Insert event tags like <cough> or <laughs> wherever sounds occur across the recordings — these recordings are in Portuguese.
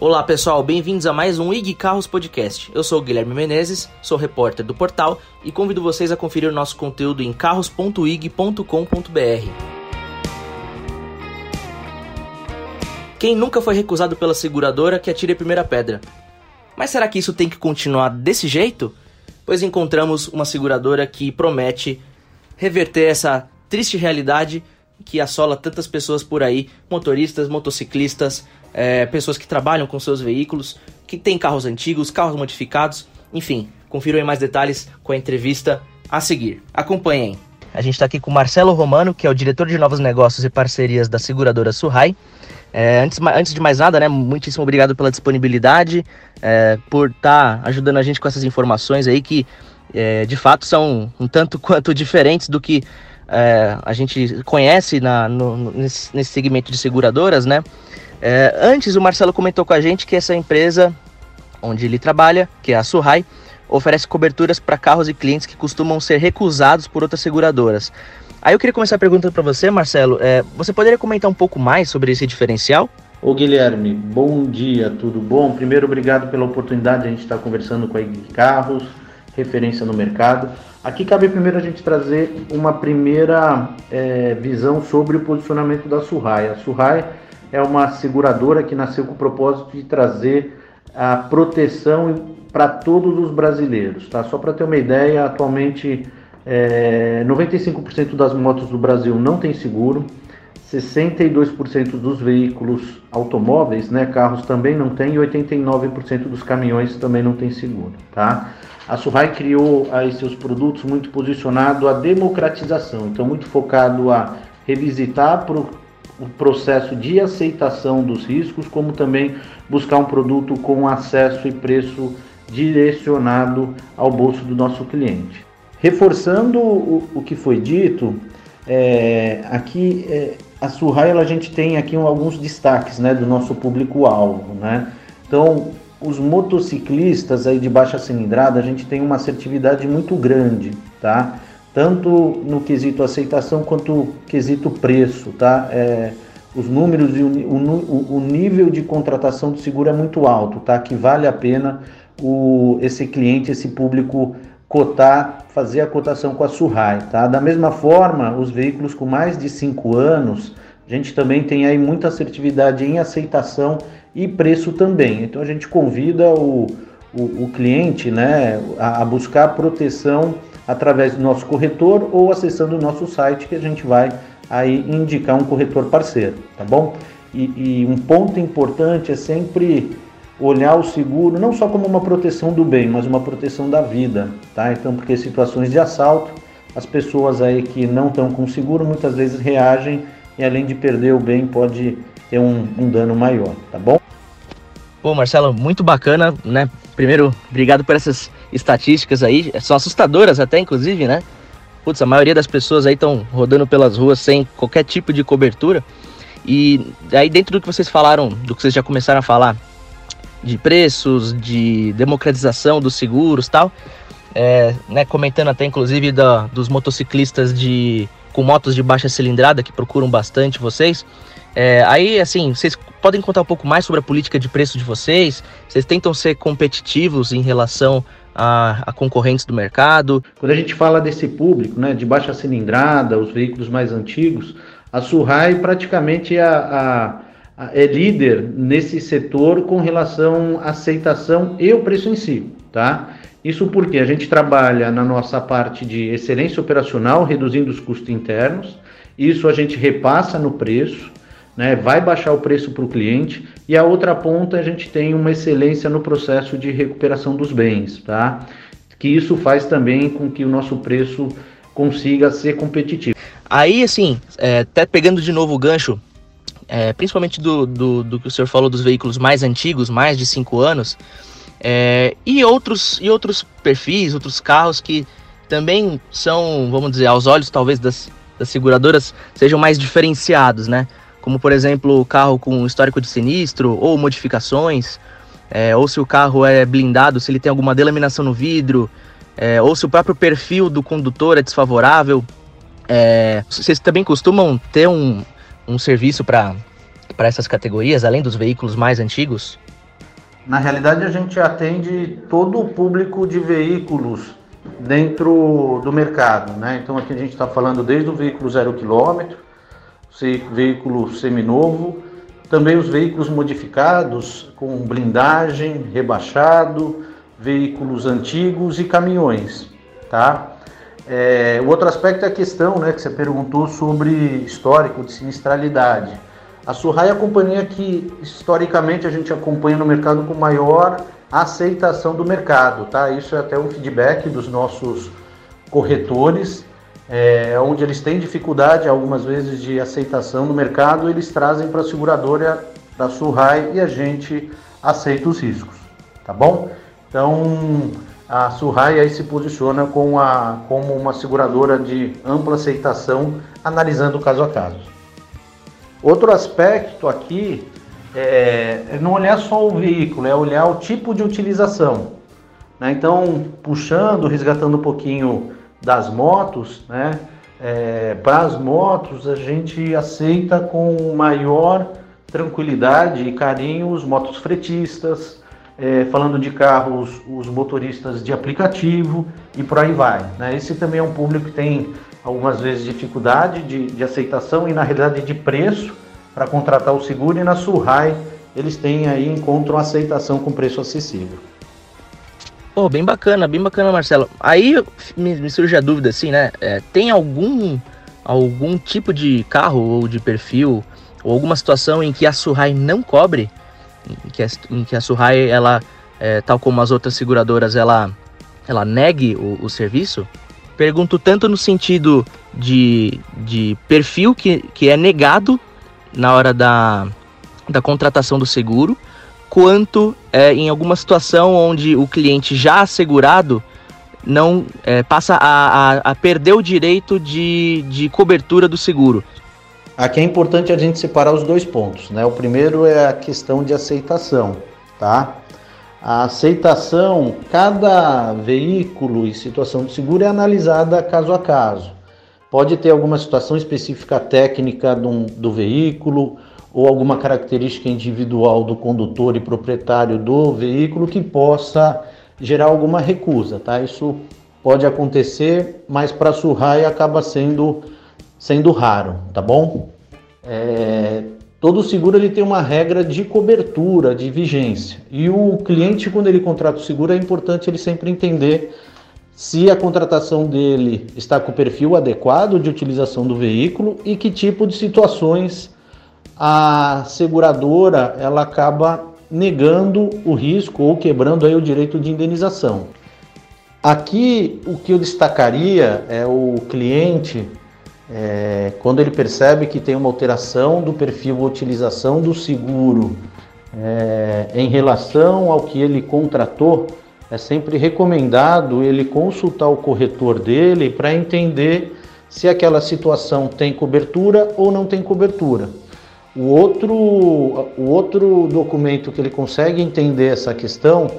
Olá pessoal, bem-vindos a mais um IG Carros Podcast. Eu sou Guilherme Menezes, sou repórter do portal e convido vocês a conferir o nosso conteúdo em carros.ig.com.br. Quem nunca foi recusado pela seguradora que atire a primeira pedra. Mas será que isso tem que continuar desse jeito? Pois encontramos uma seguradora que promete reverter essa triste realidade que assola tantas pessoas por aí, motoristas, motociclistas, é, pessoas que trabalham com seus veículos, que têm carros antigos, carros modificados, enfim, confiram em mais detalhes com a entrevista a seguir. Acompanhem. A gente está aqui com o Marcelo Romano, que é o diretor de novos negócios e parcerias da seguradora Surrai. É, antes, antes de mais nada, né, muitíssimo obrigado pela disponibilidade, é, por estar tá ajudando a gente com essas informações aí que é, de fato são um tanto <laughs> quanto diferentes do que é, a gente conhece na, no, nesse, nesse segmento de seguradoras, né? É, antes, o Marcelo comentou com a gente que essa empresa onde ele trabalha, que é a Surrai, oferece coberturas para carros e clientes que costumam ser recusados por outras seguradoras. Aí eu queria começar perguntando para você, Marcelo, é, você poderia comentar um pouco mais sobre esse diferencial? Ô Guilherme, bom dia, tudo bom? Primeiro, obrigado pela oportunidade de a gente estar conversando com a IG Carros, referência no mercado. Aqui cabe primeiro a gente trazer uma primeira é, visão sobre o posicionamento da Surrai. A Surrai é uma seguradora que nasceu com o propósito de trazer a proteção para todos os brasileiros. Tá? Só para ter uma ideia, atualmente é, 95% das motos do Brasil não tem seguro, 62% dos veículos automóveis, né, carros também não tem e 89% dos caminhões também não tem seguro. Tá? A Surrai criou aí seus produtos muito posicionado à democratização, então muito focado a revisitar o processo de aceitação dos riscos, como também buscar um produto com acesso e preço direcionado ao bolso do nosso cliente. Reforçando o, o que foi dito, é, aqui é, a Surrail a gente tem aqui alguns destaques né, do nosso público-alvo. Né? Então, os motociclistas aí de baixa cilindrada, a gente tem uma assertividade muito grande, tá? tanto no quesito aceitação quanto no quesito preço, tá? É, os números e o, o, o, nível de contratação de seguro é muito alto, tá? Que vale a pena o, esse cliente, esse público cotar, fazer a cotação com a Surrai, tá? Da mesma forma, os veículos com mais de 5 anos, a gente também tem aí muita assertividade em aceitação e preço também. Então a gente convida o, o, o cliente né, a, a buscar proteção através do nosso corretor ou acessando o nosso site que a gente vai aí indicar um corretor parceiro, tá bom? E, e, um ponto importante é sempre olhar o seguro não só como uma proteção do bem, mas uma proteção da vida, tá? Então, porque situações de assalto, as pessoas aí que não estão com seguro muitas vezes reagem e além de perder o bem pode ter um, um dano maior, tá bom? Pô, Marcelo, muito bacana, né? Primeiro, obrigado por essas estatísticas aí, são assustadoras até, inclusive, né? Putz, a maioria das pessoas aí estão rodando pelas ruas sem qualquer tipo de cobertura. E aí, dentro do que vocês falaram, do que vocês já começaram a falar, de preços, de democratização dos seguros tal, é, né, comentando até inclusive da, dos motociclistas de com motos de baixa cilindrada que procuram bastante vocês. É, aí, assim, vocês podem contar um pouco mais sobre a política de preço de vocês? Vocês tentam ser competitivos em relação a, a, concorrentes do mercado? Quando a gente fala desse público, né, de baixa cilindrada, os veículos mais antigos, a Surrai praticamente é, a, a, é líder nesse setor com relação à aceitação e o preço em si, tá? Isso porque a gente trabalha na nossa parte de excelência operacional, reduzindo os custos internos. Isso a gente repassa no preço né, vai baixar o preço para o cliente e a outra ponta a gente tem uma excelência no processo de recuperação dos bens, tá? Que isso faz também com que o nosso preço consiga ser competitivo. Aí, assim, é, até pegando de novo o gancho, é, principalmente do, do, do, que o senhor falou dos veículos mais antigos, mais de 5 anos, é, e, outros, e outros perfis, outros carros que também são, vamos dizer, aos olhos talvez das, das seguradoras, sejam mais diferenciados, né? como por exemplo o carro com histórico de sinistro ou modificações, é, ou se o carro é blindado, se ele tem alguma delaminação no vidro, é, ou se o próprio perfil do condutor é desfavorável. É, vocês também costumam ter um, um serviço para essas categorias, além dos veículos mais antigos? Na realidade, a gente atende todo o público de veículos dentro do mercado, né? Então aqui a gente está falando desde o veículo zero quilômetro, veículo seminovo, também os veículos modificados com blindagem, rebaixado, veículos antigos e caminhões, tá? É, o outro aspecto é a questão, né, que você perguntou sobre histórico de sinistralidade. A Surrai é a companhia que historicamente a gente acompanha no mercado com maior aceitação do mercado, tá? Isso é até um feedback dos nossos corretores, é, onde eles têm dificuldade algumas vezes de aceitação no mercado, eles trazem para a seguradora da Surrai e a gente aceita os riscos, tá bom? Então a Surrai aí se posiciona com a, como uma seguradora de ampla aceitação, analisando caso a caso. Outro aspecto aqui é, é não olhar só o veículo, é olhar o tipo de utilização. Né? Então, puxando, resgatando um pouquinho das motos, né? É, para as motos a gente aceita com maior tranquilidade e carinho os motos fretistas, é, falando de carros, os motoristas de aplicativo e por aí vai. Né? Esse também é um público que tem algumas vezes dificuldade de, de aceitação e na realidade de preço para contratar o seguro e na Surrai eles têm aí encontram aceitação com preço acessível. Pô, bem bacana, bem bacana, Marcelo. Aí me, me surge a dúvida assim, né? É, tem algum algum tipo de carro ou de perfil ou alguma situação em que a Surrai não cobre em que a, que a Surrai, ela, é, tal como as outras seguradoras, ela, ela negue o, o serviço? Pergunto tanto no sentido de, de perfil que, que é negado na hora da, da contratação do seguro, quanto é, em alguma situação onde o cliente já assegurado não é, passa a, a, a, perder o direito de, de cobertura do seguro. Aqui é importante a gente separar os dois pontos, né? O primeiro é a questão de aceitação, tá? A aceitação, cada veículo e situação de seguro é analisada caso a caso. Pode ter alguma situação específica técnica do, do veículo ou alguma característica individual do condutor e proprietário do veículo que possa gerar alguma recusa, tá? Isso pode acontecer, mas para a Surrai acaba sendo sendo raro, tá bom? É, todo seguro ele tem uma regra de cobertura, de vigência. E o cliente, quando ele contrata o seguro, é importante ele sempre entender se a contratação dele está com o perfil adequado de utilização do veículo e que tipo de situações a seguradora ela acaba negando o risco ou quebrando aí o direito de indenização. Aqui o que eu destacaria é o cliente é, quando ele percebe que tem uma alteração do perfil utilização do seguro é, em relação ao que ele contratou, é sempre recomendado ele consultar o corretor dele para entender se aquela situação tem cobertura ou não tem cobertura. O outro, o outro documento que ele consegue entender essa questão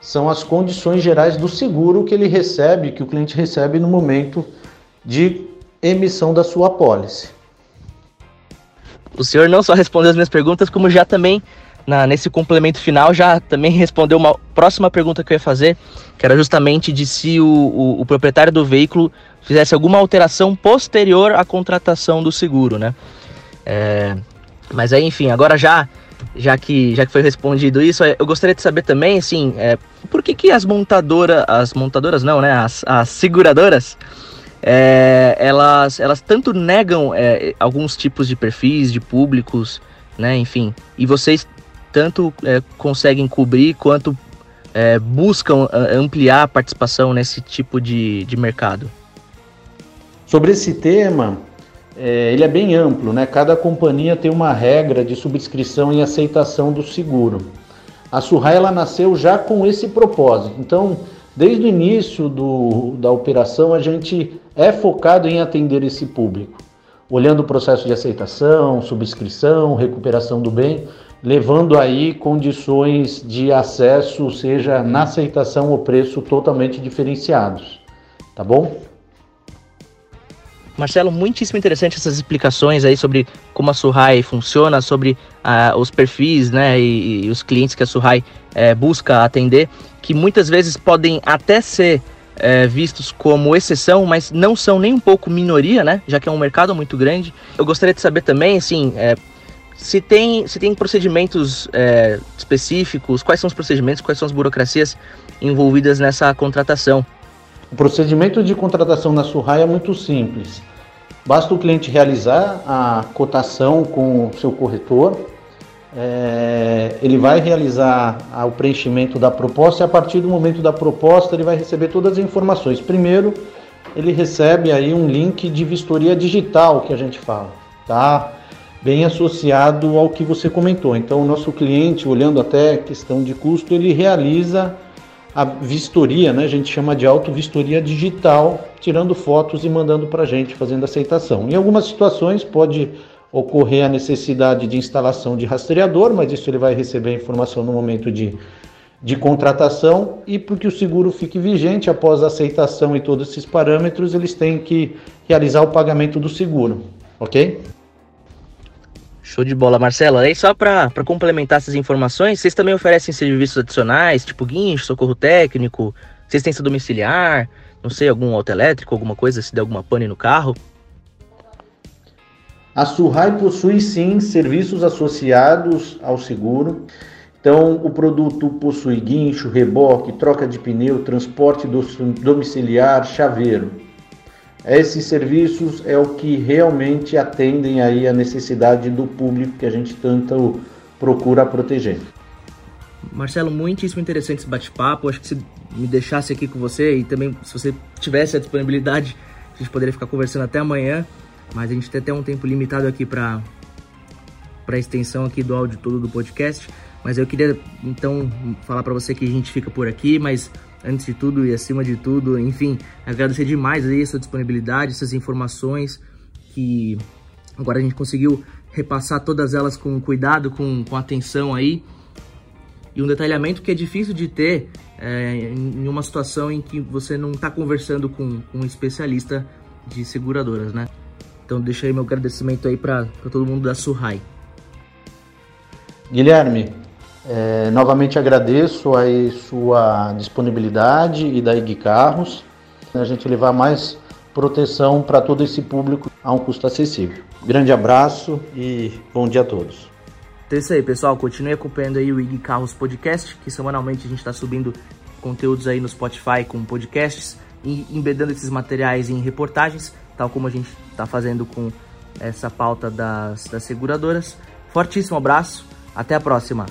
são as condições gerais do seguro que ele recebe, que o cliente recebe no momento de emissão da sua apólice. O senhor não só respondeu as minhas perguntas, como já também, na, nesse complemento final, já também respondeu uma próxima pergunta que eu ia fazer, que era justamente de se o, o, o proprietário do veículo fizesse alguma alteração posterior à contratação do seguro, né? É, mas aí, enfim, agora já já que já que foi respondido isso, eu gostaria de saber também, assim, é, por que que as montadoras, as montadoras não, né, as, as seguradoras é, elas, elas tanto negam é, alguns tipos de perfis, de públicos, né, enfim, e vocês tanto é, conseguem cobrir quanto é, buscam ampliar a participação nesse tipo de, de mercado? Sobre esse tema, é, ele é bem amplo, né? Cada companhia tem uma regra de subscrição e aceitação do seguro. A Surrai ela nasceu já com esse propósito. Então, Desde o início do, da operação, a gente é focado em atender esse público, olhando o processo de aceitação, subscrição, recuperação do bem, levando aí condições de acesso, seja na aceitação ou preço totalmente diferenciados. Tá bom? Marcelo, muitíssimo interessante essas explicações aí sobre como a Surrai funciona, sobre uh, os perfis né, e, e, os clientes que a Surrai uh, busca atender, que muitas vezes podem até ser uh, vistos como exceção, mas não são nem um pouco minoria, né, já que é um mercado muito grande. Eu gostaria de saber também, assim, é, se tem, se tem procedimentos é, específicos, quais são os procedimentos, quais são as burocracias envolvidas nessa contratação. O procedimento de contratação na Surrai é muito simples. Basta o cliente realizar a cotação com o seu corretor, é, ele vai realizar o preenchimento da proposta e a partir do momento da proposta ele vai receber todas as informações. Primeiro, ele recebe aí um link de vistoria digital que a gente fala, tá? Bem associado ao que você comentou. Então, o nosso cliente, olhando até questão de custo, ele realiza a vistoria, né? A gente chama de auto-vistoria digital, tirando fotos e mandando para a gente, fazendo aceitação. Em algumas situações pode ocorrer a necessidade de instalação de rastreador, mas isso ele vai receber a informação no momento de, de contratação e porque o seguro fique vigente após a aceitação e todos esses parâmetros, eles têm que realizar o pagamento do seguro, ok? Show de bola, Marcelo. Aí só para complementar essas informações, vocês também oferecem serviços adicionais, tipo guincho, socorro técnico, assistência domiciliar, não sei, algum auto elétrico, alguma coisa, se der alguma pane no carro? A Surrai possui sim serviços associados ao seguro. Então, o produto possui guincho, reboque, troca de pneu, transporte domiciliar, chaveiro. Esses serviços é o que realmente atendem aí a necessidade do público que a gente tanto procura proteger. Marcelo, muitíssimo interessante esse bate-papo. Acho que se me deixasse aqui com você e também se você tivesse a disponibilidade, a gente poderia ficar conversando até amanhã, mas a gente tem até um tempo limitado aqui para para extensão aqui do áudio todo do podcast. Mas eu queria então falar para você que a gente fica por aqui, mas antes de tudo e acima de tudo, enfim, agradecer demais aí a sua disponibilidade, essas informações que agora a gente conseguiu repassar todas elas com cuidado, com, com atenção aí e um detalhamento que é difícil de ter é, em uma situação em que você não está conversando com, com, um especialista de seguradoras, né? Então deixa aí meu agradecimento aí para todo mundo da Surrai. Guilherme, é, novamente agradeço a sua disponibilidade e da IG Carros, a gente levar mais proteção para todo esse público a um custo acessível. Grande abraço e bom dia a todos. Então é isso aí, pessoal. Continue acompanhando aí o IG Carros Podcast, que semanalmente a gente está subindo conteúdos aí no Spotify com podcasts e embedando esses materiais em reportagens, tal como a gente está fazendo com essa pauta das, das seguradoras. Fortíssimo abraço, até a próxima!